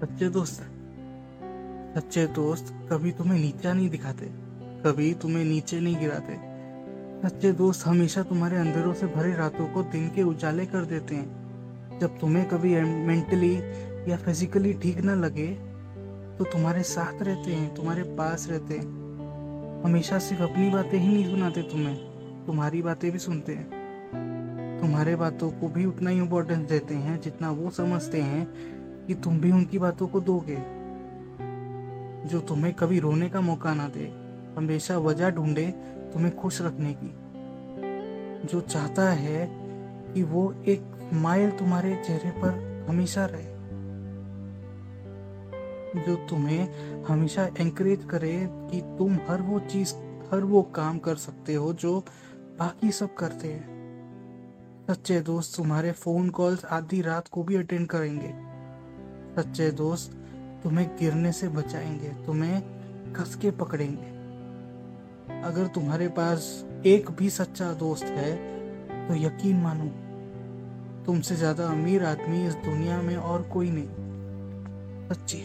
सच्चे दोस्त। सच्चे दोस्त कभी तुम्हें नीचा नहीं दिखाते, कभी तुम्हें नीचे नहीं गिराते। सच्चे दोस्त हमेशा तुम्हारे अंदरों से भरे रातों को दिन के उजाले कर देते हैं। जब तुम्हें कभी मेंटली या फिजिकली ठीक ना लगे तो तुम्हारे साथ रहते हैं, तुम्हारे पास रहते हैं। हमेशा सिर्फ़ अपनी बातें ही नहीं सुनाते तुम्हें, तुम्हारी बातें भी सुनते हैं। तुम्हारे बातों को भी उतना ही इम्पोर्टेंस देते हैं जितना वो समझते हैं कि तुम भी उनकी बातों को दोगे। जो तुम्हें कभी रोने का मौका ना दे, हमेशा वजह ढूंढे तुम्हें खुश रखने की। जो चाहता है कि वो एक माइल तुम्हारे चेहरे पर हमेशा रहे। जो तुम्हें हमेशा एंकरेज करे कि तुम हर वो चीज़, हर वो काम कर सकते हो जो बाकी सब करते हैं। सच्चे दोस्त तुम्हारे फ़ोन कॉल्स आधी रात को भी अटेंड करेंगे। सच्चे दोस्त तुम्हें गिरने से बचाएँगे, तुम्हें कस के पकड़ेंगे। अगर तुम्हारे पास एक भी सच्चा दोस्त है तो यकीन मानो, तुमसे ज़्यादा अमीर आदमी इस दुनिया में और कोई नहीं। सच्ची।